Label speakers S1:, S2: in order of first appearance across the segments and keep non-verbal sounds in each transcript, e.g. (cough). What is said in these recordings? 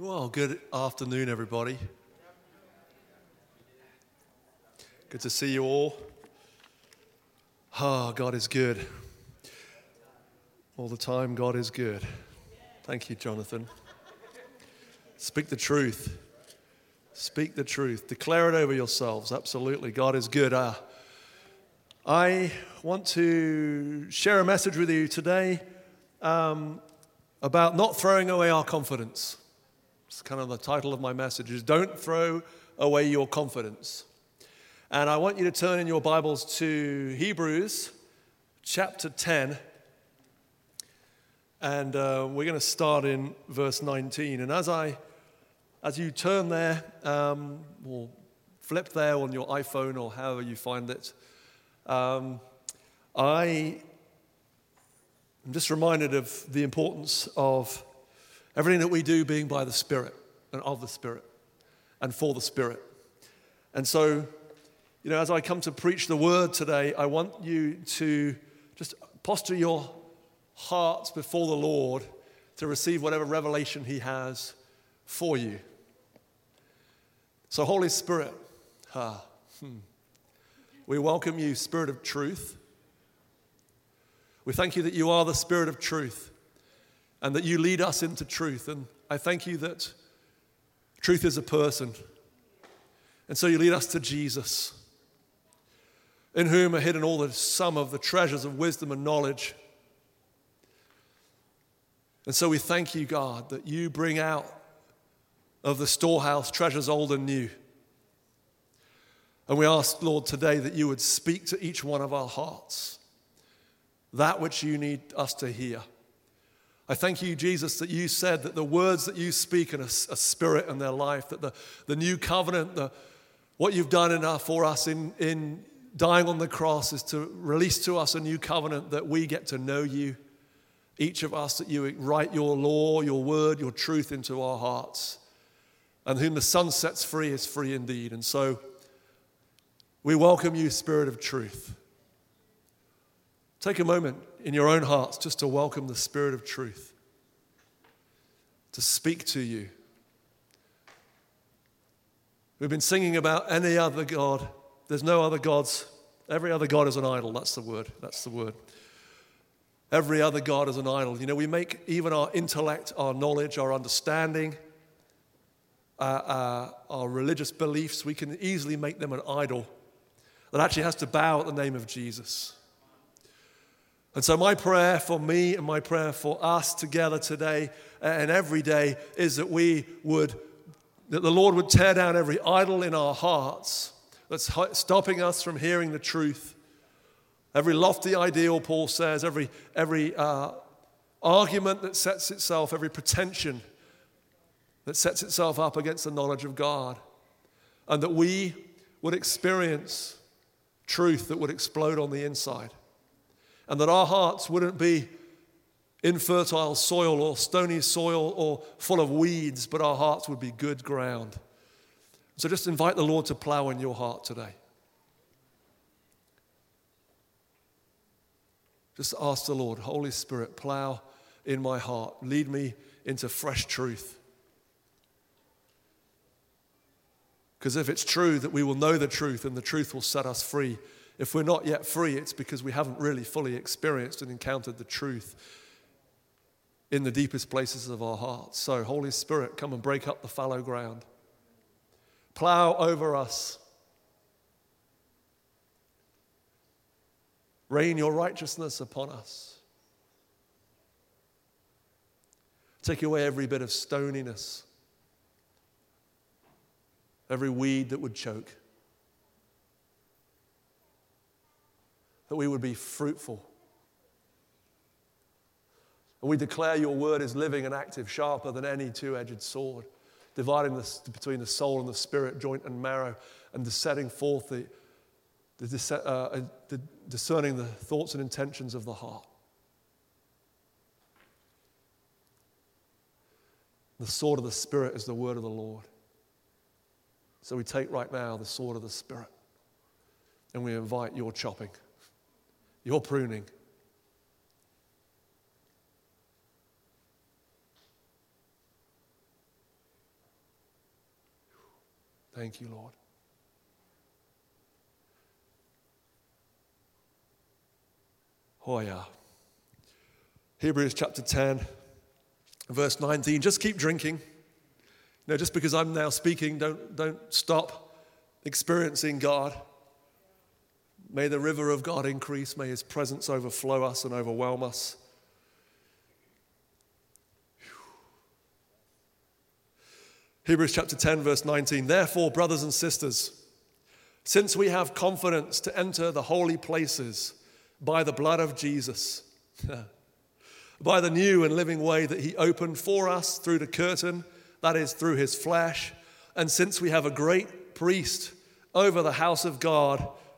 S1: Well, good afternoon, everybody. Good to see you all. Ah, oh, God is good. All the time, God is good. Thank you, Jonathan. Speak the truth. Speak the truth. Declare it over yourselves. Absolutely. God is good. Uh, I want to share a message with you today um, about not throwing away our confidence. It's kind of the title of my message is Don't Throw Away Your Confidence. And I want you to turn in your Bibles to Hebrews chapter 10. And uh, we're going to start in verse 19. And as, I, as you turn there, um, or flip there on your iPhone or however you find it, um, I am just reminded of the importance of Everything that we do being by the Spirit and of the Spirit and for the Spirit. And so, you know, as I come to preach the word today, I want you to just posture your hearts before the Lord to receive whatever revelation He has for you. So, Holy Spirit, ah, hmm, we welcome you, Spirit of truth. We thank you that you are the Spirit of truth and that you lead us into truth. And I thank you that truth is a person. And so you lead us to Jesus, in whom are hidden all the sum of the treasures of wisdom and knowledge. And so we thank you, God, that you bring out of the storehouse treasures old and new. And we ask, Lord, today that you would speak to each one of our hearts that which you need us to hear. I thank you, Jesus, that you said that the words that you speak are a, a spirit in their life, that the, the new covenant, the, what you've done in our, for us in, in dying on the cross is to release to us a new covenant that we get to know you, each of us, that you write your law, your word, your truth into our hearts. And whom the Son sets free is free indeed. And so we welcome you, Spirit of truth. Take a moment in your own hearts just to welcome the Spirit of truth to speak to you. We've been singing about any other God. There's no other gods. Every other God is an idol. That's the word. That's the word. Every other God is an idol. You know, we make even our intellect, our knowledge, our understanding, uh, uh, our religious beliefs, we can easily make them an idol that actually has to bow at the name of Jesus. And so, my prayer for me and my prayer for us together today and every day is that we would, that the Lord would tear down every idol in our hearts that's stopping us from hearing the truth. Every lofty ideal, Paul says, every, every uh, argument that sets itself, every pretension that sets itself up against the knowledge of God. And that we would experience truth that would explode on the inside and that our hearts wouldn't be infertile soil or stony soil or full of weeds, but our hearts would be good ground. So just invite the Lord to plow in your heart today. Just ask the Lord, Holy Spirit, plow in my heart. Lead me into fresh truth. Because if it's true that we will know the truth and the truth will set us free, if we're not yet free, it's because we haven't really fully experienced and encountered the truth in the deepest places of our hearts. So, Holy Spirit, come and break up the fallow ground. Plow over us. Rain your righteousness upon us. Take away every bit of stoniness, every weed that would choke. That we would be fruitful. And we declare your word is living and active, sharper than any two edged sword, dividing the, between the soul and the spirit, joint and marrow, and setting forth the, the, uh, the discerning the thoughts and intentions of the heart. The sword of the Spirit is the word of the Lord. So we take right now the sword of the Spirit and we invite your chopping your pruning. Thank you, Lord. Oh, yeah. Hebrews chapter 10, verse 19. Just keep drinking. You know, just because I'm now speaking, don't, don't stop experiencing God. May the river of God increase. May his presence overflow us and overwhelm us. Hebrews chapter 10, verse 19. Therefore, brothers and sisters, since we have confidence to enter the holy places by the blood of Jesus, (laughs) by the new and living way that he opened for us through the curtain, that is, through his flesh, and since we have a great priest over the house of God,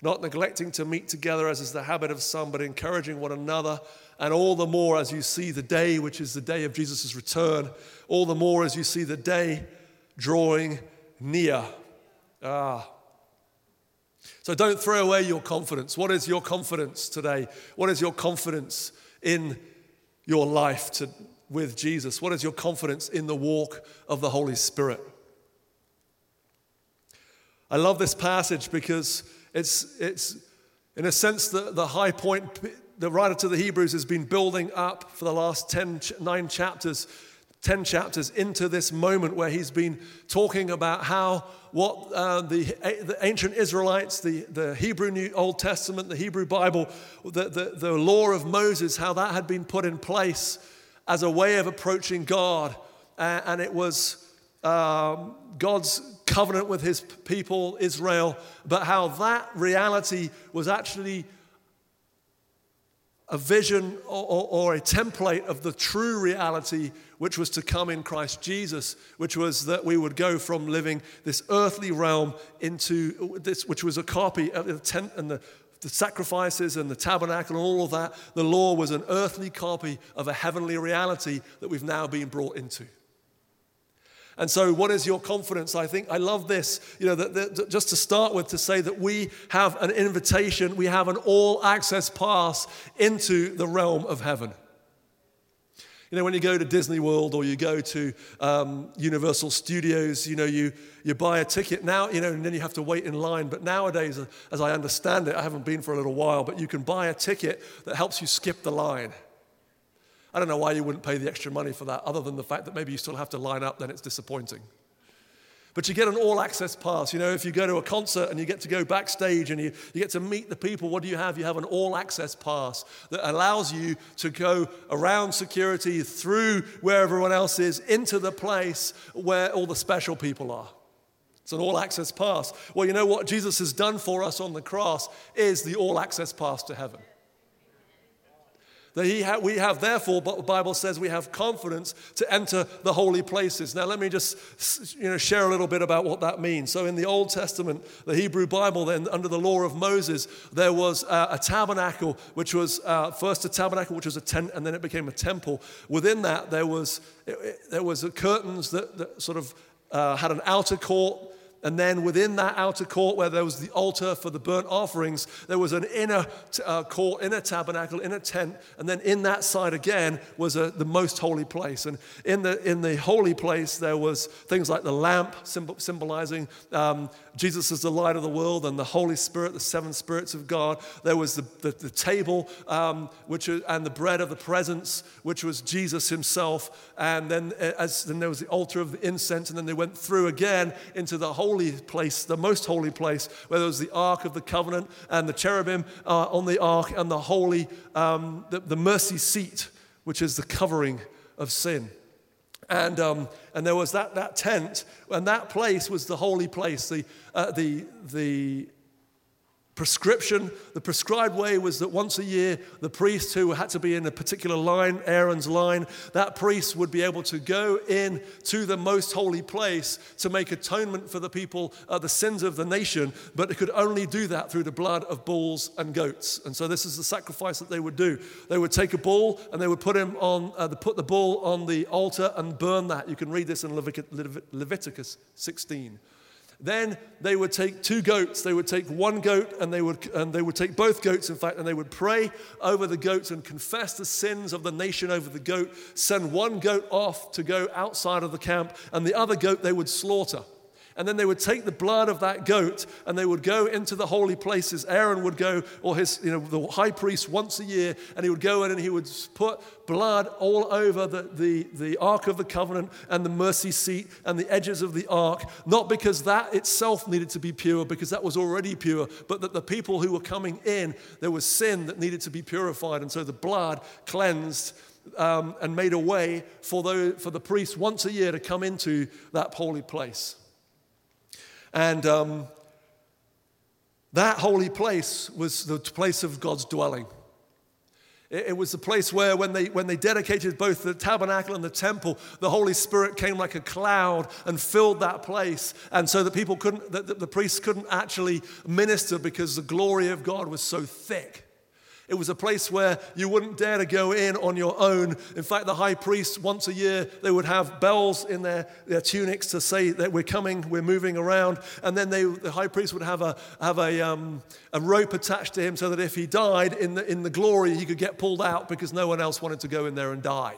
S1: not neglecting to meet together as is the habit of some, but encouraging one another, and all the more as you see the day, which is the day of Jesus' return, all the more as you see the day drawing near. Ah. So don't throw away your confidence. What is your confidence today? What is your confidence in your life to, with Jesus? What is your confidence in the walk of the Holy Spirit? I love this passage because it's, it's in a sense, the, the high point. The writer to the Hebrews has been building up for the last 10, nine chapters 10 chapters into this moment where he's been talking about how what uh, the, the ancient Israelites, the, the Hebrew New Old Testament, the Hebrew Bible, the, the, the law of Moses, how that had been put in place as a way of approaching God. Uh, and it was um, God's covenant with his people, Israel, but how that reality was actually a vision or, or, or, a template of the true reality which was to come in Christ Jesus, which was that we would go from living this earthly realm into this, which was a copy of the tent and the, the sacrifices and the tabernacle and all of that. The law was an earthly copy of a heavenly reality that we've now been brought into. And so, what is your confidence? I think I love this, you know, that, that, just to start with, to say that we have an invitation, we have an all access pass into the realm of heaven. You know, when you go to Disney World or you go to um, Universal Studios, you know, you, you buy a ticket now, you know, and then you have to wait in line. But nowadays, as I understand it, I haven't been for a little while, but you can buy a ticket that helps you skip the line. I don't know why you wouldn't pay the extra money for that, other than the fact that maybe you still have to line up, then it's disappointing. But you get an all access pass. You know, if you go to a concert and you get to go backstage and you, you get to meet the people, what do you have? You have an all access pass that allows you to go around security, through where everyone else is, into the place where all the special people are. It's an all access pass. Well, you know what Jesus has done for us on the cross is the all access pass to heaven. That he ha- we have, therefore, but the Bible says we have confidence to enter the holy places. Now, let me just you know, share a little bit about what that means. So, in the Old Testament, the Hebrew Bible, then under the law of Moses, there was uh, a tabernacle, which was uh, first a tabernacle, which was a tent, and then it became a temple. Within that, there was, it, it, there was curtains that, that sort of uh, had an outer court and then within that outer court, where there was the altar for the burnt offerings, there was an inner uh, court, inner tabernacle, inner tent. And then in that side again was a, the most holy place. And in the, in the holy place, there was things like the lamp, symbolizing um, Jesus as the light of the world, and the Holy Spirit, the seven spirits of God. There was the, the, the table um, which, and the bread of the presence, which was Jesus himself. And then, uh, as, then there was the altar of the incense. And then they went through again into the holy place, the most holy place, where there was the Ark of the Covenant and the cherubim uh, on the Ark and the holy, um, the, the mercy seat, which is the covering of sin. And, um, and there was that, that tent, and that place was the holy place, the, uh, the, the prescription. The prescribed way was that once a year, the priest who had to be in a particular line, Aaron's line, that priest would be able to go in to the most holy place to make atonement for the people, uh, the sins of the nation, but it could only do that through the blood of bulls and goats. And so this is the sacrifice that they would do. They would take a bull and they would put him on, uh, put the bull on the altar and burn that. You can read this in Leviticus 16. Then they would take two goats. They would take one goat and they would, and they would take both goats, in fact, and they would pray over the goats and confess the sins of the nation over the goat. Send one goat off to go outside of the camp, and the other goat they would slaughter. And then they would take the blood of that goat and they would go into the holy places. Aaron would go, or his, you know, the high priest once a year, and he would go in and he would put blood all over the, the, the Ark of the Covenant and the mercy seat and the edges of the Ark. Not because that itself needed to be pure, because that was already pure, but that the people who were coming in, there was sin that needed to be purified. And so the blood cleansed um, and made a way for the, for the priest once a year to come into that holy place. And um, that holy place was the place of God's dwelling. It, was the place where, when they, when they dedicated both the tabernacle and the temple, the Holy Spirit came like a cloud and filled that place. And so that people couldn't, that the priests couldn't actually minister because the glory of God was so thick. It was a place where you wouldn't dare to go in on your own. In fact, the high priest, once a year, they would have bells in their, their tunics to say that we're coming, we're moving around. And then they, the high priest would have, a, have a, um, a rope attached to him so that if he died in the, in the glory, he could get pulled out because no one else wanted to go in there and die.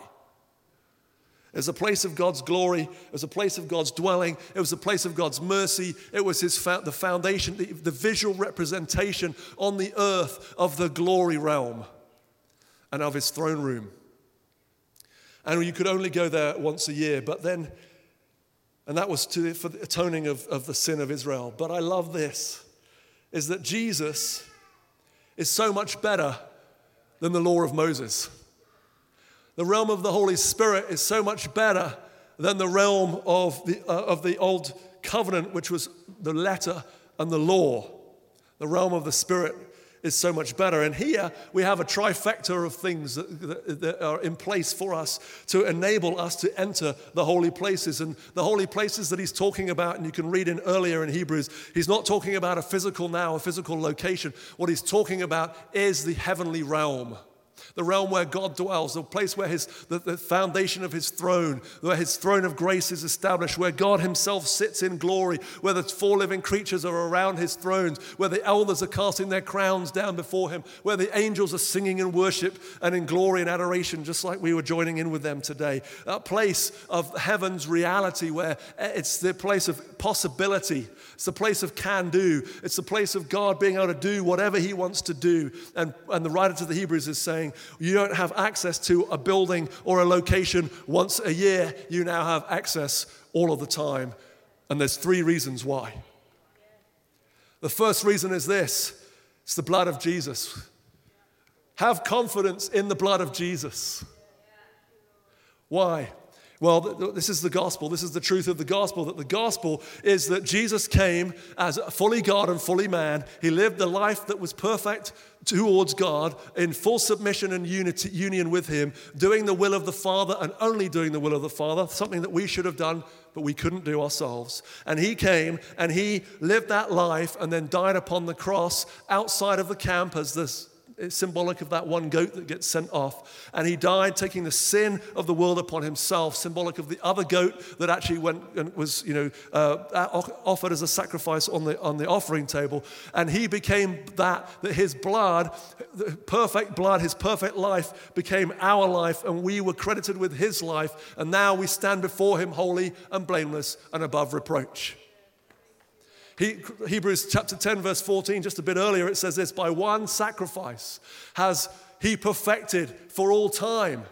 S1: Was a place of God's glory. Was a place of God's dwelling. It was a place of God's mercy. It was his the foundation, the, the visual representation on the earth of the glory realm and of his throne room. And you could only go there once a year, but then, and that was to, for the atoning of, of the sin of Israel. But I love this, is that Jesus is so much better than the law of Moses. The realm of the Holy Spirit is so much better than the realm of the, uh, of the old covenant, which was the letter and the law. The realm of the Spirit is so much better. And here we have a trifecta of things that, that, that, are in place for us to enable us to enter the holy places. And the holy places that he's talking about, and you can read in earlier in Hebrews, he's not talking about a physical now, a physical location. What he's talking about is the heavenly realm the realm where God dwells, the place where his, the, the foundation of his throne, where his throne of grace is established, where God himself sits in glory, where the four living creatures are around his thrones, where the elders are casting their crowns down before him, where the angels are singing in worship and in glory and adoration, just like we were joining in with them today. That place of heaven's reality where it's the place of possibility, it's the place of can do, it's the place of God being able to do whatever he wants to do. And, and the writer to the Hebrews is saying, you don't have access to a building or a location once a year. You now have access all of the time. And there's three reasons why. The first reason is this it's the blood of Jesus. Have confidence in the blood of Jesus. Why? Well, this is the gospel. This is the truth of the gospel that the gospel is that Jesus came as fully God and fully man. He lived the life that was perfect towards God in full submission and unity, union with Him, doing the will of the Father and only doing the will of the Father, something that we should have done, but we couldn't do ourselves. And He came and He lived that life and then died upon the cross outside of the camp as this it's symbolic of that one goat that gets sent off. And he died taking the sin of the world upon himself, symbolic of the other goat that actually went and was, you know, uh, offered as a sacrifice on the, on the offering table. And he became that, that his blood, the perfect blood, his perfect life became our life, and we were credited with his life. And now we stand before him holy and blameless and above reproach. He, Hebrews chapter 10, verse 14, just a bit earlier, it says this By one sacrifice has he perfected for all time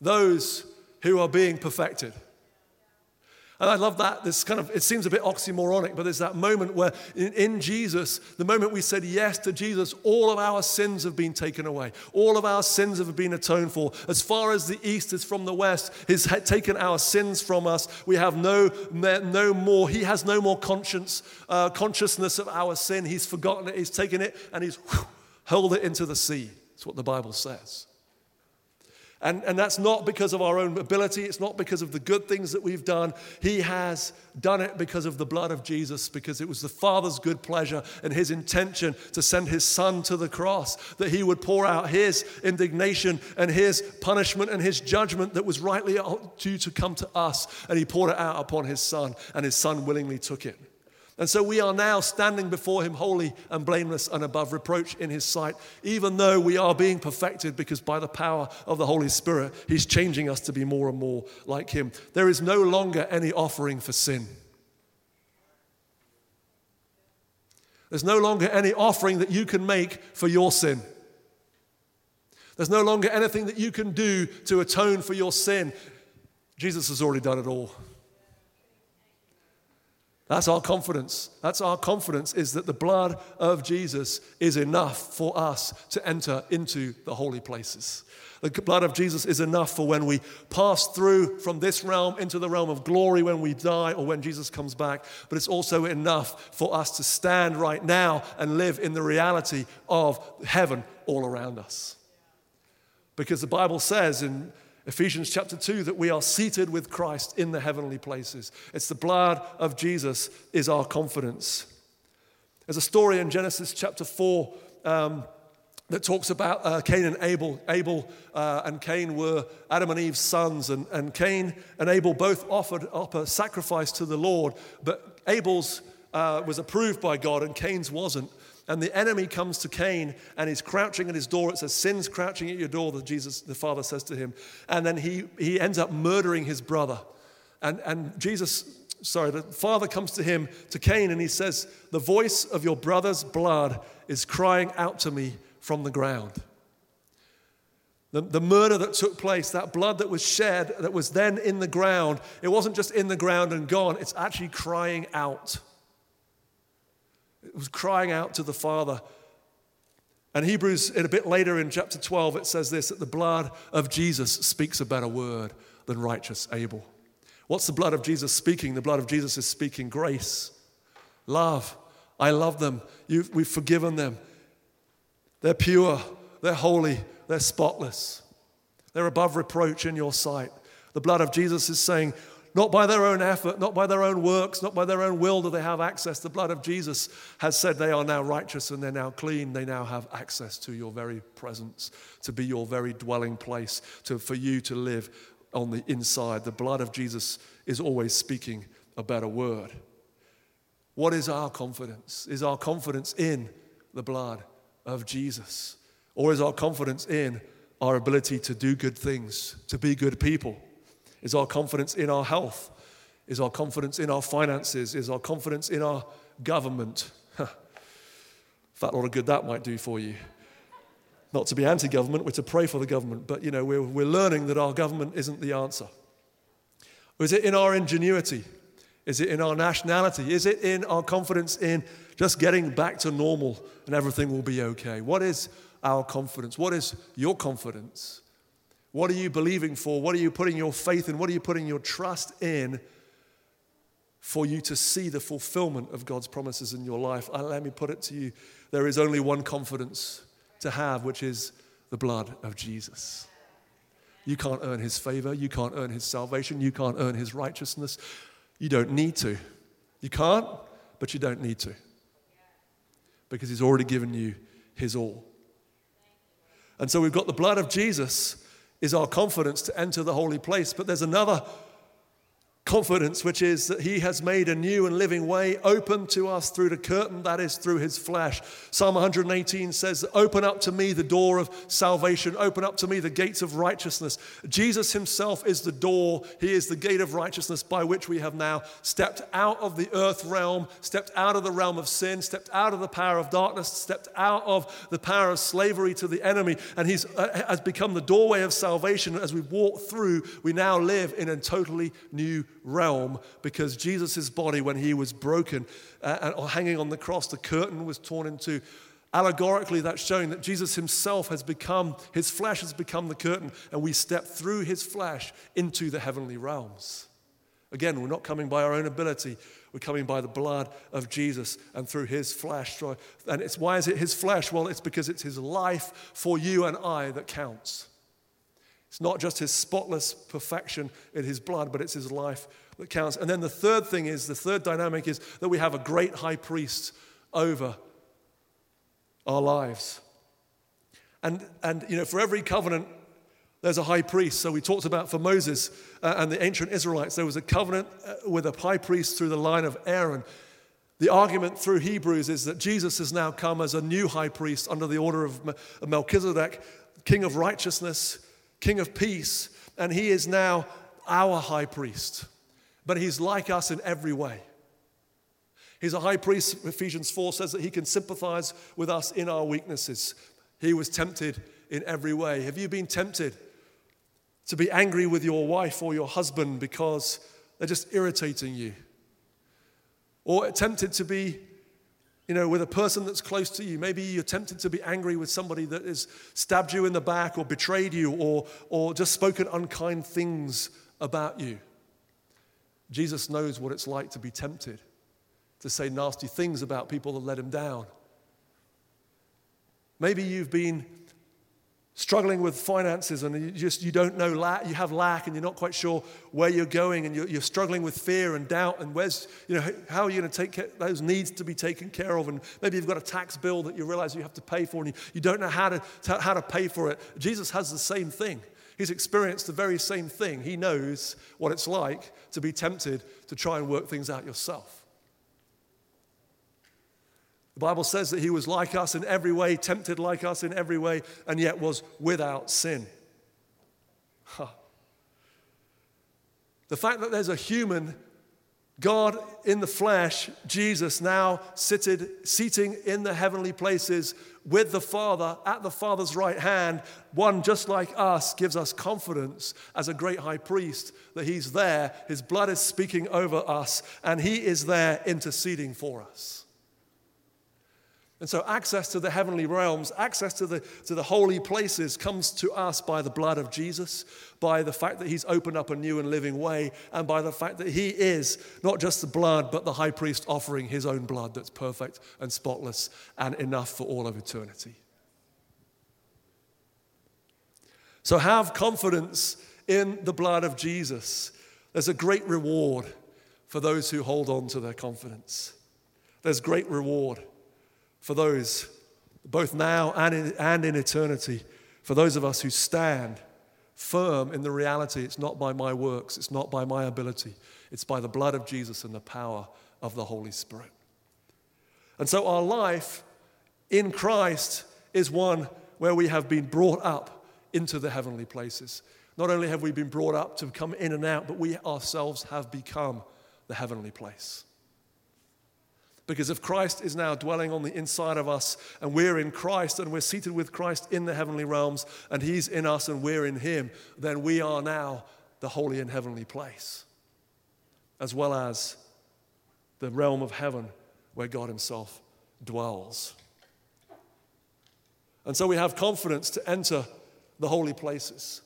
S1: those who are being perfected. And I love that. This kind of, it seems a bit oxymoronic, but there's that moment where in, in, Jesus, the moment we said yes to Jesus, all of our sins have been taken away. All of our sins have been atoned for. As far as the east is from the west, He's taken our sins from us. We have no, no more, He has no more conscience, uh, consciousness of our sin. He's forgotten it, He's taken it, and He's whew, hurled it into the sea. That's what the Bible says. And, and that's not because of our own ability, it's not because of the good things that we've done. He has done it because of the blood of Jesus, because it was the Father's good pleasure and his intention to send his Son to the cross, that he would pour out his indignation and his punishment and his judgment that was rightly due to come to us. And he poured it out upon his Son, and his Son willingly took it. And so we are now standing before him holy and blameless and above reproach in his sight, even though we are being perfected because by the power of the Holy Spirit, he's changing us to be more and more like him. There is no longer any offering for sin. There's no longer any offering that you can make for your sin. There's no longer anything that you can do to atone for your sin. Jesus has already done it all. That's our confidence. That's our confidence is that the blood of Jesus is enough for us to enter into the holy places. The blood of Jesus is enough for when we pass through from this realm into the realm of glory when we die or when Jesus comes back. But it's also enough for us to stand right now and live in the reality of heaven all around us. Because the Bible says in Ephesians chapter 2 that we are seated with Christ in the heavenly places. It's the blood of Jesus is our confidence. There's a story in Genesis chapter 4 um, that talks about uh, Cain and Abel. Abel uh, and Cain were Adam and Eve's sons, and, and Cain and Abel both offered up a sacrifice to the Lord, but Abel's uh, was approved by God and Cain's wasn't. And the enemy comes to Cain and he's crouching at his door. It says, Sin's crouching at your door, that Jesus, the Father says to him. And then he, he ends up murdering his brother. And, and Jesus, sorry, the Father comes to him, to Cain, and he says, The voice of your brother's blood is crying out to me from the ground. The, the murder that took place, that blood that was shed, that was then in the ground, it wasn't just in the ground and gone, it's actually crying out. It was crying out to the Father. And Hebrews, in a bit later in chapter 12, it says this that the blood of Jesus speaks a better word than righteous Abel. What's the blood of Jesus speaking? The blood of Jesus is speaking grace, love. I love them. You've, we've forgiven them. They're pure, they're holy, they're spotless. They're above reproach in your sight. The blood of Jesus is saying, not by their own effort, not by their own works, not by their own will do they have access. The blood of Jesus has said they are now righteous and they're now clean. They now have access to your very presence, to be your very dwelling place, to, for you to live on the inside. The blood of Jesus is always speaking a better word. What is our confidence? Is our confidence in the blood of Jesus? Or is our confidence in our ability to do good things, to be good people? Is our confidence in our health? Is our confidence in our finances? Is our confidence in our government? (laughs) Fat lot of good that might do for you. Not to be anti government, we're to pray for the government, but you know, we're, we're learning that our government isn't the answer. Or is it in our ingenuity? Is it in our nationality? Is it in our confidence in just getting back to normal and everything will be okay? What is our confidence? What is your confidence? What are you believing for? What are you putting your faith in? What are you putting your trust in for you to see the fulfillment of God's promises in your life? Uh, let me put it to you there is only one confidence to have, which is the blood of Jesus. You can't earn his favor. You can't earn his salvation. You can't earn his righteousness. You don't need to. You can't, but you don't need to. Because he's already given you his all. And so we've got the blood of Jesus is our confidence to enter the holy place. But there's another confidence, which is that he has made a new and living way open to us through the curtain that is through his flesh. Psalm 118 says, Open up to me the door of salvation, open up to me the gates of righteousness. Jesus himself is the door, he is the gate of righteousness by which we have now stepped out of the earth realm, stepped out of the realm of sin, stepped out of the power of darkness, stepped out of the power of slavery to the enemy, and he's uh, has become the doorway of salvation. As we walk through, we now live in a totally new realm because Jesus' body, when he was broken uh, or hanging on the cross, the curtain was torn into. Allegorically, that's showing that Jesus himself has become, his flesh has become the curtain, and we step through his flesh into the heavenly realms. Again, we're not coming by our own ability. We're coming by the blood of Jesus and through his flesh. And it's why is it his flesh? Well, it's because it's his life for you and I that counts. It's not just his spotless perfection in his blood, but it's his life that counts. And then the third thing is the third dynamic is that we have a great high priest over our lives. And, and you know, for every covenant, there's a high priest. So we talked about for Moses uh, and the ancient Israelites, there was a covenant uh, with a high priest through the line of Aaron. The argument through Hebrews is that Jesus has now come as a new high priest under the order of Melchizedek, king of righteousness, king of peace, and he is now our high priest. But he's like us in every way. He's a high priest, Ephesians 4 says that he can sympathize with us in our weaknesses. He was tempted in every way. Have you been tempted to be angry with your wife or your husband because they're just irritating you? Or tempted to be, you know, with a person that's close to you. Maybe you're tempted to be angry with somebody that has stabbed you in the back or betrayed you or, or just spoken unkind things about you. Jesus knows what it's like to be tempted, to say nasty things about people that let him down. Maybe you've been struggling with finances and you just you don't know lack, you have lack and you're not quite sure where you're going and you're, you're struggling with fear and doubt and where's you know how are you going to take care, those needs to be taken care of and maybe you've got a tax bill that you realize you have to pay for and you, you don't know how to, to how to pay for it. Jesus has the same thing. He's experienced the very same thing. He knows what it's like to be tempted to try and work things out yourself the Bible says that he was like us in every way, tempted like us in every way, and yet was without sin. Huh. The fact that there's a human God in the flesh, Jesus, now seated, seating in the heavenly places with the Father at the Father's right hand, one just like us, gives us confidence as a great high priest that He's there, His blood is speaking over us, and He is there interceding for us. And so, access to the heavenly realms, access to the, to the holy places comes to us by the blood of Jesus, by the fact that he's opened up a new and living way, and by the fact that he is not just the blood, but the high priest offering his own blood that's perfect and spotless and enough for all of eternity. So, have confidence in the blood of Jesus. There's a great reward for those who hold on to their confidence. There's great reward for those, both now and in, and in eternity, for those of us who stand firm in the reality it's not by my works, it's not by my ability, it's by the blood of Jesus and the power of the Holy Spirit. And so our life in Christ is one where we have been brought up into the heavenly places. Not only have we been brought up to come in and out, but we ourselves have become the heavenly place. Because if Christ is now dwelling on the inside of us and we're in Christ and we're seated with Christ in the heavenly realms and He's in us and we're in Him, then we are now the holy and heavenly place, as well as the realm of heaven where God Himself dwells. And so we have confidence to enter the holy places.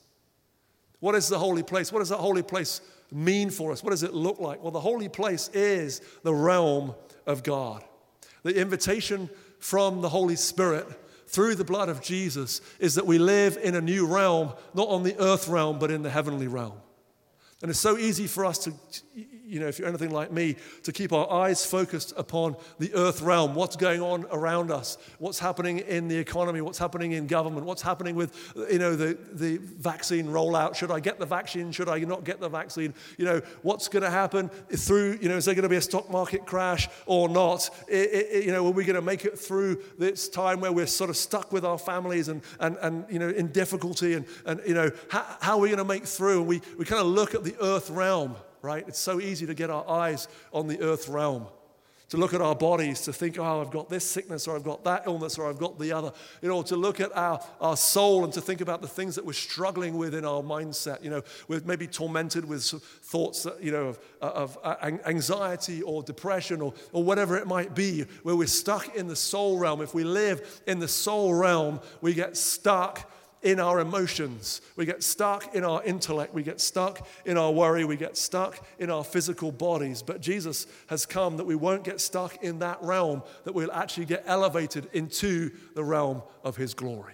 S1: What is the holy place? What does that holy place mean for us? What does it look like? Well, the holy place is the realm of God. The invitation from the Holy Spirit through the blood of Jesus is that we live in a new realm, not on the earth realm, but in the heavenly realm. And it's so easy for us to, you know, if you're anything like me, to keep our eyes focused upon the earth realm, what's going on around us, what's happening in the economy, what's happening in government, what's happening with, you know, the, the vaccine rollout. Should I get the vaccine? Should I not get the vaccine? You know, what's going to happen through, you know, is there going to be a stock market crash or not? It, it, you know, are we going to make it through this time where we're sort of stuck with our families and, and, and you know, in difficulty and, and you know, how, how are we going to make through? And we, we kind of look at the earth realm, right? It's so easy to get our eyes on the earth realm. to look at our bodies, to think, oh, I've got this sickness, or I've got that illness, or I've got the other. You know, to look at our, our soul and to think about the things that we're struggling with in our mindset. You know, we're maybe tormented with thoughts that, you know, of, of uh, anxiety or depression or, or whatever it might be, where we're stuck in the soul realm. If we live in the soul realm, we get stuck in our emotions. We get stuck in our intellect. We get stuck in our worry. We get stuck in our physical bodies. But Jesus has come that we won't get stuck in that realm, that we'll actually get elevated into the realm of His glory.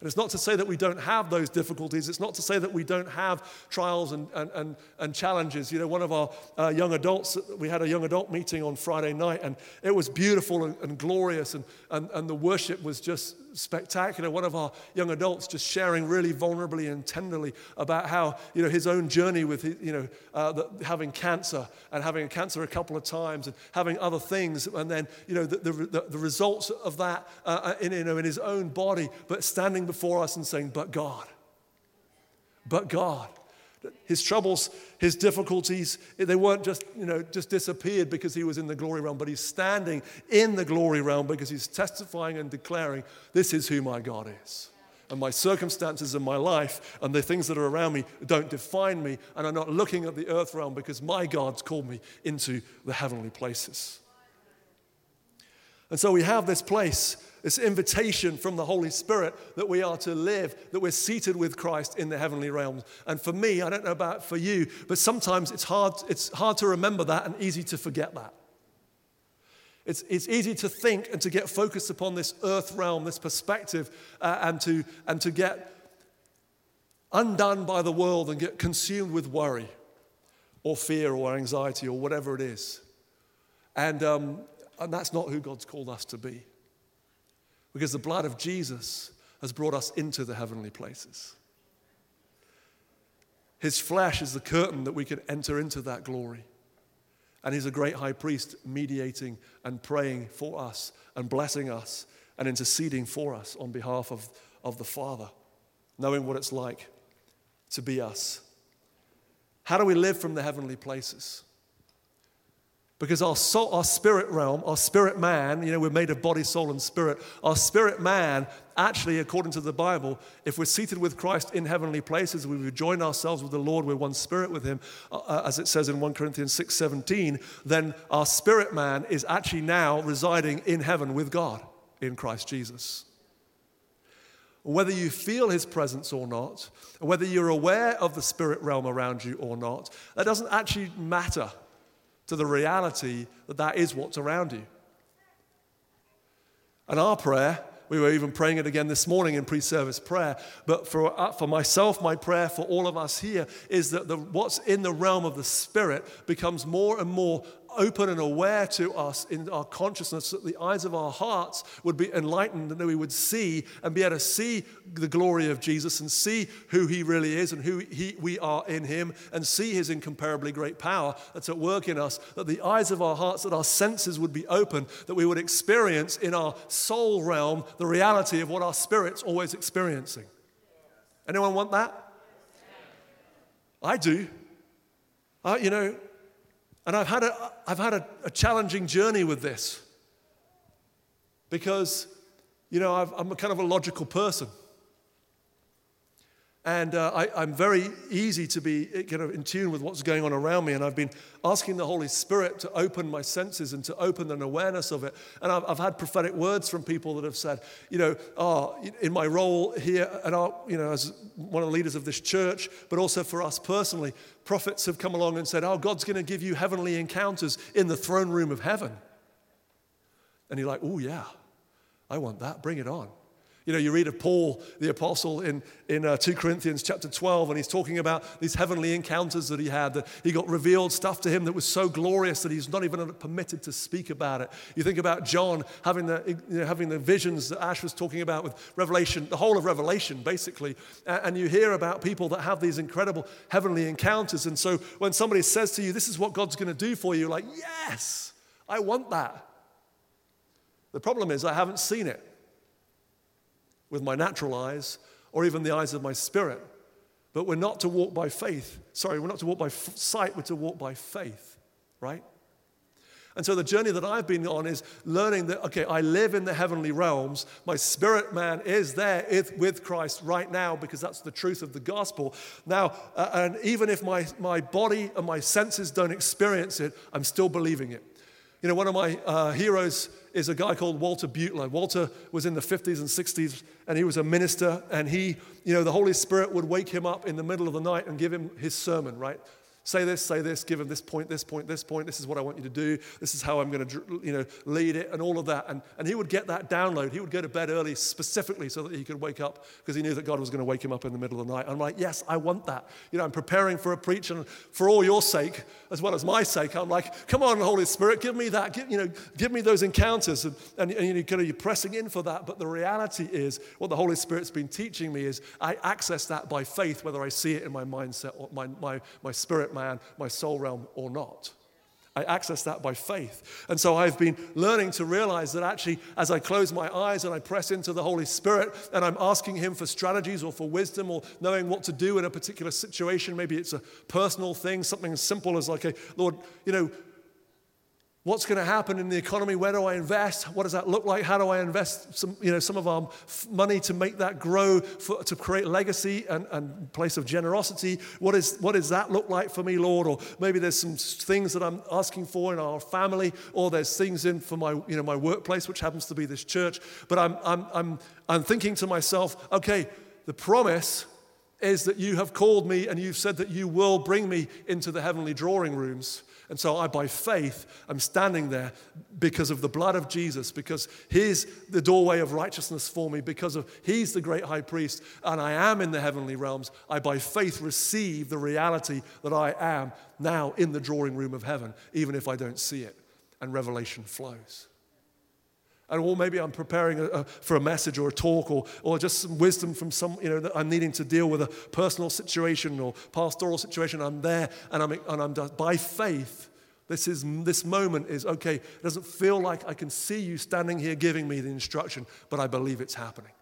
S1: And it's not to say that we don't have those difficulties. It's not to say that we don't have trials and, and, and, and challenges. You know, one of our uh, young adults, we had a young adult meeting on Friday night, and it was beautiful and, and glorious, and, and, and the worship was just spectacular. One of our young adults just sharing really vulnerably and tenderly about how, you know, his own journey with, you know, uh, the, having cancer and having cancer a couple of times and having other things. And then, you know, the, the, the results of that uh, uh, in, you know, in his own body, but standing before us and saying, but God, but God. His troubles, his difficulties, they weren't just, you know, just disappeared because he was in the glory realm, but he's standing in the glory realm because he's testifying and declaring, This is who my God is. And my circumstances in my life and the things that are around me don't define me, and I'm not looking at the earth realm because my God's called me into the heavenly places. And so we have this place this invitation from the Holy Spirit that we are to live, that we're seated with Christ in the heavenly realms. And for me, I don't know about for you, but sometimes it's hard, it's hard to remember that and easy to forget that. It's, it's easy to think and to get focused upon this earth realm, this perspective, uh, and, to, and to get undone by the world and get consumed with worry or fear or anxiety or whatever it is. And, um, and that's not who God's called us to be. Because the blood of Jesus has brought us into the heavenly places. His flesh is the curtain that we can enter into that glory. And he's a great high priest mediating and praying for us and blessing us and interceding for us on behalf of, of the Father, knowing what it's like to be us. How do we live from the heavenly places? Because our soul, our spirit realm, our spirit man, you know, we're made of body, soul, and spirit. Our spirit man, actually, according to the Bible, if we're seated with Christ in heavenly places, we rejoin ourselves with the Lord, we're one spirit with him, uh, uh as it says in 1 Corinthians 6 17, then our spirit man is actually now residing in heaven with God in Christ Jesus. Whether you feel his presence or not, whether you're aware of the spirit realm around you or not, that doesn't actually matter to the reality that that is what's around you. And our prayer, we were even praying it again this morning in pre service prayer, but for, uh, for myself, my prayer for all of us here is that the, what's in the realm of the Spirit becomes more and more open and aware to us in our consciousness that the eyes of our hearts would be enlightened and that we would see and be able to see the glory of Jesus and see who he really is and who he, we are in him and see his incomparably great power that's at work in us, that the eyes of our hearts, that our senses would be open, that we would experience in our soul realm the reality of what our spirit's always experiencing. Anyone want that? I do. Uh, you know, and I've had a, I've had a, a challenging journey with this because, you know, i am kind of a logical person. And uh, I, am very easy to be kind of in tune with what's going on around me. And I've been asking the Holy Spirit to open my senses and to open an awareness of it. And I've, I've had prophetic words from people that have said, you know, oh, in my role here, and our, you know, as one of the leaders of this church, but also for us personally, prophets have come along and said, oh, God's going to give you heavenly encounters in the throne room of heaven. And you're like, oh, yeah, I want that. Bring it on. You know, you read of Paul, the apostle, in, in uh, 2 Corinthians chapter 12, and he's talking about these heavenly encounters that he had, that he got revealed stuff to him that was so glorious that he's not even permitted to speak about it. You think about John having the, you know, having the visions that Ash was talking about with Revelation, the whole of Revelation, basically. And you hear about people that have these incredible heavenly encounters. And so when somebody says to you, This is what God's going to do for you, like, Yes, I want that. The problem is, I haven't seen it with my natural eyes or even the eyes of my spirit. But we're not to walk by faith. Sorry, we're not to walk by f- sight, we're to walk by faith, right? And so the journey that I've been on is learning that, okay, I live in the heavenly realms. My spirit man is there with Christ right now because that's the truth of the gospel. Now, uh, and even if my, my body and my senses don't experience it, I'm still believing it. You know, one of my uh, heroes is a guy called Walter Beuttler. Walter was in the 50s and 60s, and he was a minister, and he, you know, the Holy Spirit would wake him up in the middle of the night and give him his sermon, right? Say this, say this, give him this point, this point, this point. This is what I want you to do. This is how I'm going to you know, lead it, and all of that. And, and he would get that download. He would go to bed early specifically so that he could wake up because he knew that God was going to wake him up in the middle of the night. I'm like, yes, I want that. You know, I'm preparing for a preach, and for all your sake, as well as my sake, I'm like, come on, Holy Spirit, give me that. Give, you know, give me those encounters. And, and, and you kind of, you're pressing in for that. But the reality is, what the Holy Spirit's been teaching me is I access that by faith, whether I see it in my mindset or my, my, my spirit man, my soul soul realm or not. I access that by faith. And so I've been learning to realize that actually, as I close my eyes and I press into the Holy Spirit and I'm asking Him for strategies or for wisdom or knowing what to do in a particular situation, maybe it's a personal thing, something as simple as, like, a, Lord, you know, What's going to happen in the economy? Where do I invest? What does that look like? How do I invest some, you know, some of our money to make that grow, for, to create legacy and, and place of generosity? What, is, what does that look like for me, Lord? Or maybe there's some things that I'm asking for in our family, or there's things in for my, you know, my workplace, which happens to be this church. But I'm, I'm, I'm, I'm thinking to myself, okay, the promise is that you have called me and you've said that you will bring me into the heavenly drawing rooms. And so I, by faith, I'm standing there because of the blood of Jesus, because He's the doorway of righteousness for me, because of He's the great high priest, and I am in the heavenly realms. I, by faith, receive the reality that I am now in the drawing room of heaven, even if I don't see it. And revelation flows. And or maybe I'm preparing a, a, for a message or a talk or, or just some wisdom from some, you know, that I'm needing to deal with a personal situation or pastoral situation. I'm there and I'm, and I'm by faith. This, is, this moment is okay. It doesn't feel like I can see you standing here giving me the instruction, but I believe it's happening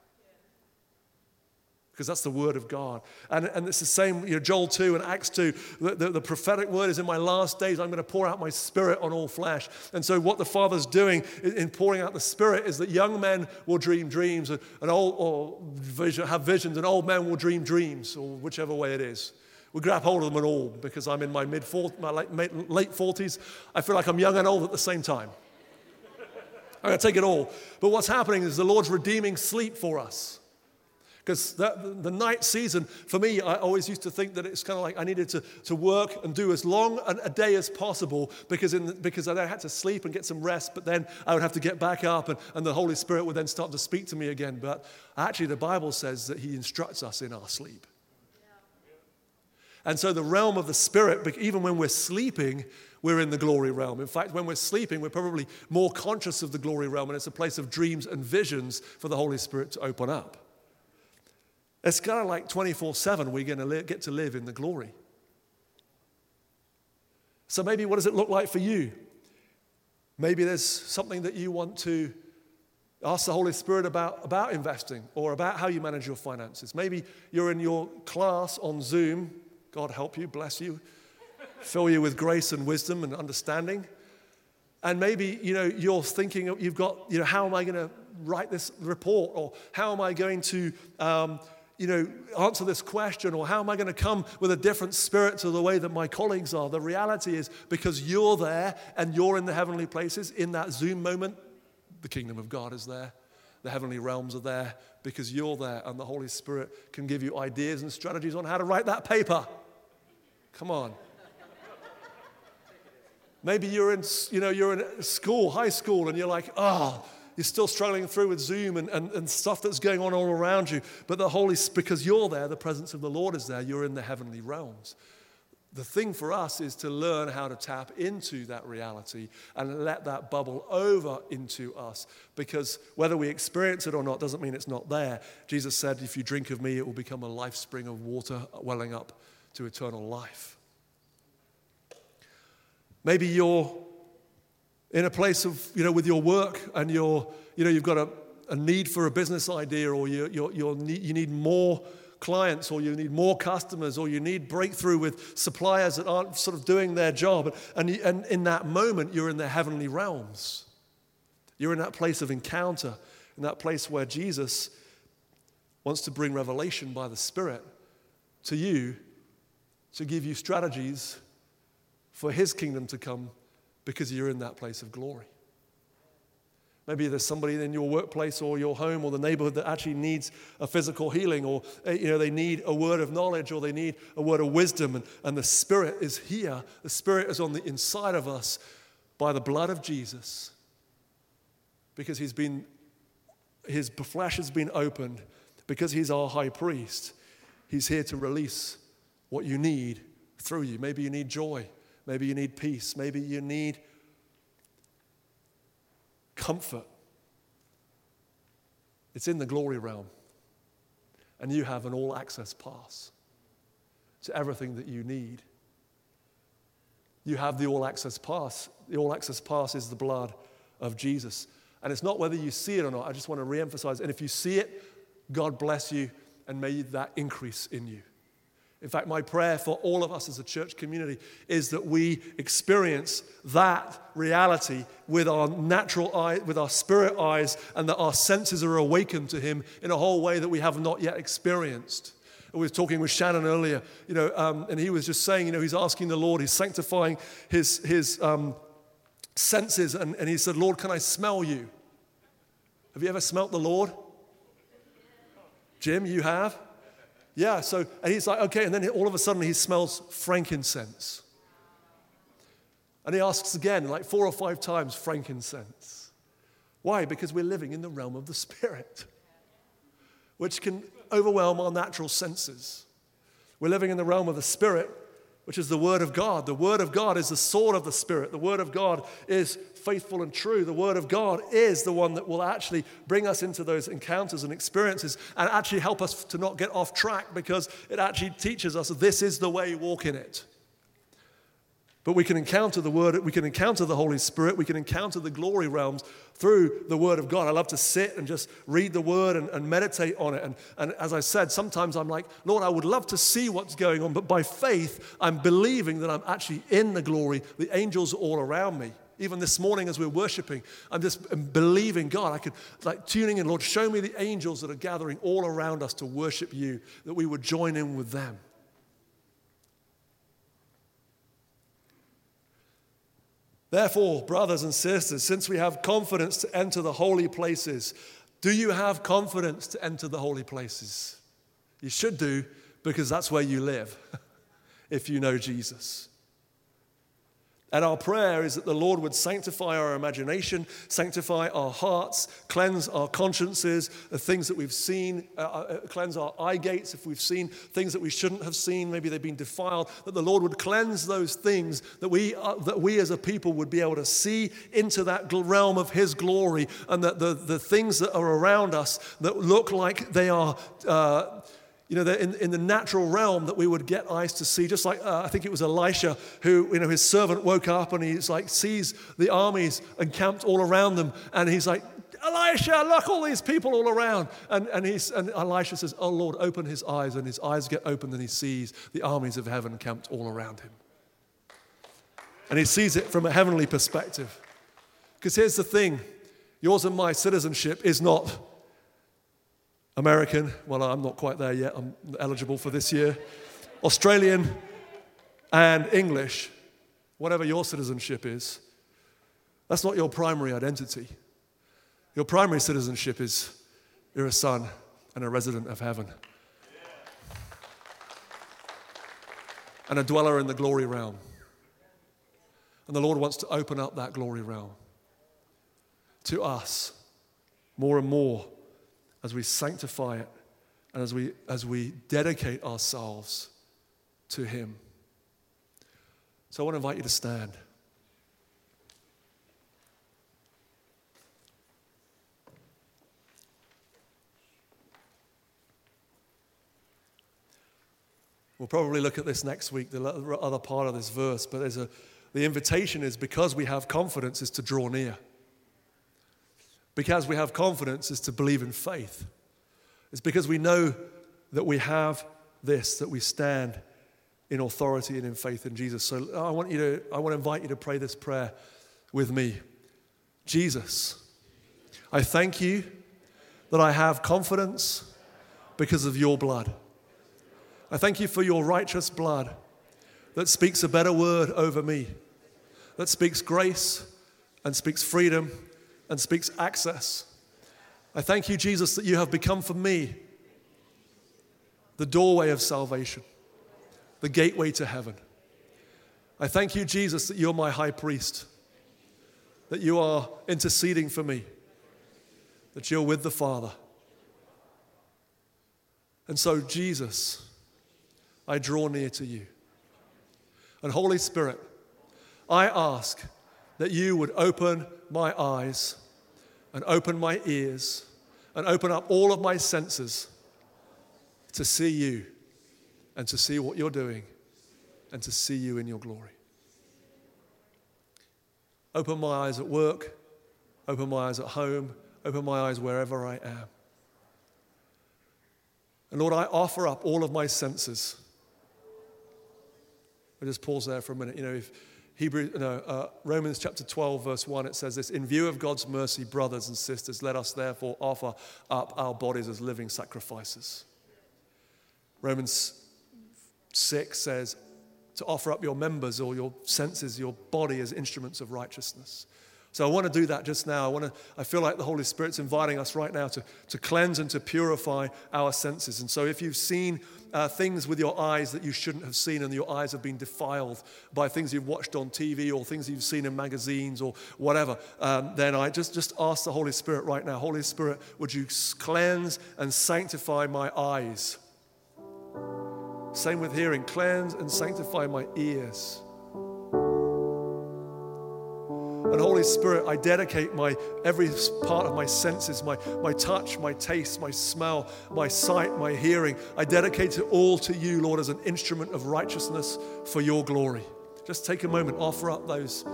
S1: because that's the word of God. And, and it's the same, you know, Joel 2 and Acts 2. The, the, the, prophetic word is in my last days, I'm going to pour out my spirit on all flesh. And so, what the Father's doing in, pouring out the spirit is that young men will dream dreams, and, and old, or vision, have visions, and old men will dream dreams, or whichever way it is. We grab hold of them at all because I'm in my mid my late, late 40s. I feel like I'm young and old at the same time. I'm going to take it all. But what's happening is the Lord's redeeming sleep for us. Because the night season, for me, I always used to think that it's kind of like I needed to, to work and do as long a day as possible because, in because I had to sleep and get some rest, but then I would have to get back up and, and the Holy Spirit would then start to speak to me again. But actually, the Bible says that He instructs us in our sleep. And so, the realm of the Spirit, even when we're sleeping, we're in the glory realm. In fact, when we're sleeping, we're probably more conscious of the glory realm, and it's a place of dreams and visions for the Holy Spirit to open up. It's kind of like 24 7, we're going to get to live in the glory. So, maybe what does it look like for you? Maybe there's something that you want to ask the Holy Spirit about, about investing or about how you manage your finances. Maybe you're in your class on Zoom. God help you, bless you, fill you with grace and wisdom and understanding. And maybe, you know, you're thinking, you've got, you know, how am I going to write this report? Or how am I going to um, you know, answer this question or how am I going to come with a different spirit to the way that my colleagues are? The reality is because you're there and you're in the heavenly places in that Zoom moment, the kingdom of God is there. The heavenly realms are there because you're there and the Holy Spirit can give you ideas and strategies on how to write that paper. Come on. Maybe you're in, you know, you're in school, high school, and you're like, oh, you're still struggling through with Zoom and, and, and stuff that's going on all around you. But the Holy because you're there, the presence of the Lord is there, you're in the heavenly realms. The thing for us is to learn how to tap into that reality and let that bubble over into us. Because whether we experience it or not doesn't mean it's not there. Jesus said, If you drink of me, it will become a life spring of water welling up to eternal life. Maybe you're in a place of, you know, with your work and you're, you know, you've got a, a need for a business idea or you, need, you need more clients or you need more customers or you need breakthrough with suppliers that aren't sort of doing their job. And, and in that moment, you're in the heavenly realms. You're in that place of encounter, in that place where Jesus wants to bring revelation by the Spirit to you to give you strategies for His kingdom to come because you're in that place of glory. Maybe there's somebody in your workplace or your home or the neighborhood that actually needs a physical healing, or eh, you know, they need a word of knowledge or they need a word of wisdom. And, and the Spirit is here. The Spirit is on the inside of us by the blood of Jesus because He's been, His flesh has been opened, because He's our high priest. He's here to release what you need through you. Maybe you need joy. Maybe you need peace. Maybe you need comfort. It's in the glory realm. And you have an all access pass to everything that you need. You have the all access pass. The all access pass is the blood of Jesus. And it's not whether you see it or not. I just want to re emphasize. And if you see it, God bless you and may that increase in you. In fact, my prayer for all of us as a church community is that we experience that reality with our natural eye, with our spirit eyes, and that our senses are awakened to Him in a whole way that we have not yet experienced. We were talking with Shannon earlier, you know, um, and he was just saying, you know, he's asking the Lord, he's sanctifying his, his um, senses, and, and he said, Lord, can I smell you? Have you ever smelt the Lord? Jim, you have? Yeah, so, and he's like, okay, and then all of a sudden he smells frankincense. And he asks again, like four or five times, frankincense. Why? Because we're living in the realm of the Spirit, which can overwhelm our natural senses. We're living in the realm of the Spirit, which is the Word of God. The Word of God is the sword of the Spirit. The Word of God is faithful and true. The Word of God is the one that will actually bring us into those encounters and experiences and actually help us to not get off track because it actually teaches us this is the way, you walk in it. But we can encounter the Word, we can encounter the Holy Spirit, we can encounter the glory realms through the Word of God. I love to sit and just read the Word and, and meditate on it. And, and as I said, sometimes I'm like, Lord, I would love to see what's going on, but by faith, I'm believing that I'm actually in the glory. The angels are all around me. Even this morning as we're worshiping, I'm just believing God. I could like tuning in, Lord, show me the angels that are gathering all around us to worship you, that we would join in with them. Therefore, brothers and sisters, since we have confidence to enter the holy places, do you have confidence to enter the holy places? You should do because that's where you live (laughs) if you know Jesus. And our prayer is that the Lord would sanctify our imagination, sanctify our hearts, cleanse our consciences, the things that we've seen, uh, uh, cleanse our eye gates if we've seen things that we shouldn't have seen, maybe they've been defiled, that the Lord would cleanse those things, that we, uh, that we as a people would be able to see into that realm of His glory, and that the, the things that are around us that look like they are. You know, in, in the natural realm that we would get eyes to see, just like uh, I think it was Elisha who, you know, his servant woke up and he's like, sees the armies encamped all around them. And he's like, Elisha, look, all these people all around. And, and, he's, and Elisha says, Oh Lord, open his eyes. And his eyes get opened and he sees the armies of heaven camped all around him. And he sees it from a heavenly perspective. Because here's the thing yours and my citizenship is not American, well, I'm not quite there yet, I'm eligible for this year, Australian, and English, whatever your citizenship is, that's not your primary identity. Your primary citizenship is you're a son and a resident of heaven. And a dweller in the glory realm. And the Lord wants to open up that glory realm to us more and more as we sanctify it and as we, as we dedicate ourselves to Him. So I want to invite you to stand. We'll probably look at this next week, the other part of this verse, but there's a, the invitation is because we have confidence is to draw near. Because we have confidence is to believe in faith. It's because we know that we have this, that we stand in authority and in faith in Jesus. So I want you to, I want to invite you to pray this prayer with me. Jesus, I thank you that I have confidence because of your blood. I thank you for your righteous blood that speaks a better word over me, that speaks grace and speaks freedom and speaks access. I thank you, Jesus, that you have become for me the doorway of salvation, the gateway to heaven. I thank you, Jesus, that you're my high priest, that you are interceding for me, that you're with the Father. And so, Jesus, I draw near to you. And Holy Spirit, I ask that you would open my eyes and open my ears and open up all of my senses to see you and to see what you're doing and to see you in your glory. Open my eyes at work, open my eyes at home, open my eyes wherever I am. And Lord, I offer up all of my senses. I'll just pause there for a minute. You know, if Hebrew, no, uh, Romans chapter 12, verse 1, it says this In view of God's mercy, brothers and sisters, let us therefore offer up our bodies as living sacrifices. Romans 6 says to offer up your members or your senses, your body as instruments of righteousness. So I want to do that just now. I, want to, I feel like the Holy Spirit's inviting us right now to, to cleanse and to purify our senses. And so if you've seen uh, things with your eyes that you shouldn't have seen, and your eyes have been defiled by things you've watched on TV or things you've seen in magazines or whatever, um, then I just, just ask the Holy Spirit right now Holy Spirit, would you cleanse and sanctify my eyes? Same with hearing, cleanse and sanctify my ears. And Holy Spirit, I dedicate my every part of my senses, my, my touch, my taste, my smell, my sight, my hearing. I dedicate it all to you, Lord, as an instrument of righteousness for your glory. Just take a moment, offer up those,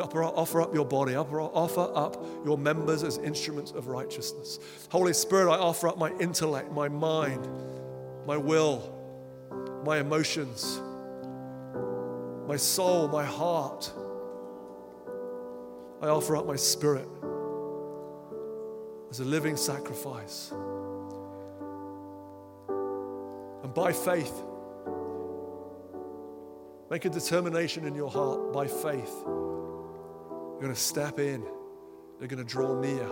S1: offer up your body, offer, offer up your members as instruments of righteousness. Holy Spirit, I offer up my intellect, my mind, my will, my emotions, my soul, my heart I offer up my spirit as a living sacrifice. And by faith, make a determination in your heart by faith. You're going to step in, you're going to draw near.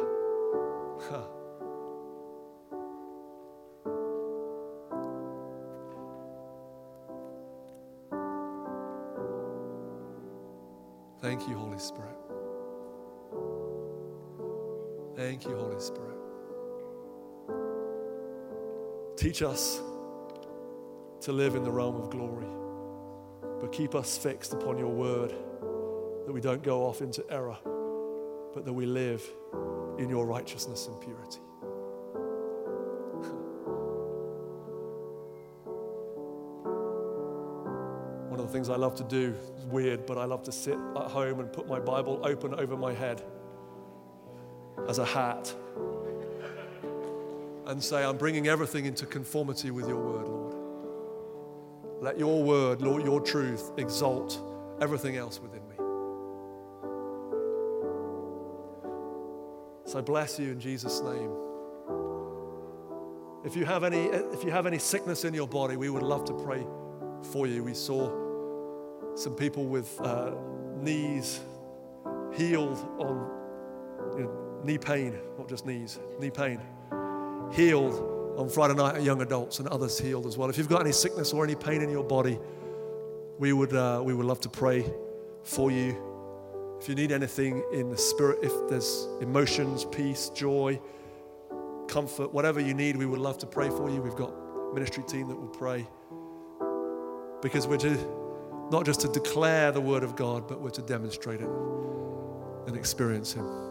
S1: Thank you, Holy Spirit. Thank you, Holy Spirit. Teach us to live in the realm of glory, but keep us fixed upon your word, that we don't go off into error, but that we live in your righteousness and purity. One of the things I love to do is weird, but I love to sit at home and put my Bible open over my head as a hat and say, I'm bringing everything into conformity with your word, Lord. Let your word, Lord, your truth exalt everything else within me. So bless you in Jesus' name. If you have any, if you have any sickness in your body, we would love to pray for you. We saw some people with uh, knees healed on you know, knee pain, not just knees, knee pain, healed on Friday night at young adults and others healed as well. If you've got any sickness or any pain in your body, we would, uh, we would love to pray for you. If you need anything in the spirit, if there's emotions, peace, joy, comfort, whatever you need, we would love to pray for you. We've got ministry team that will pray. Because we're to, not just to declare the word of God, but we're to demonstrate it and experience Him.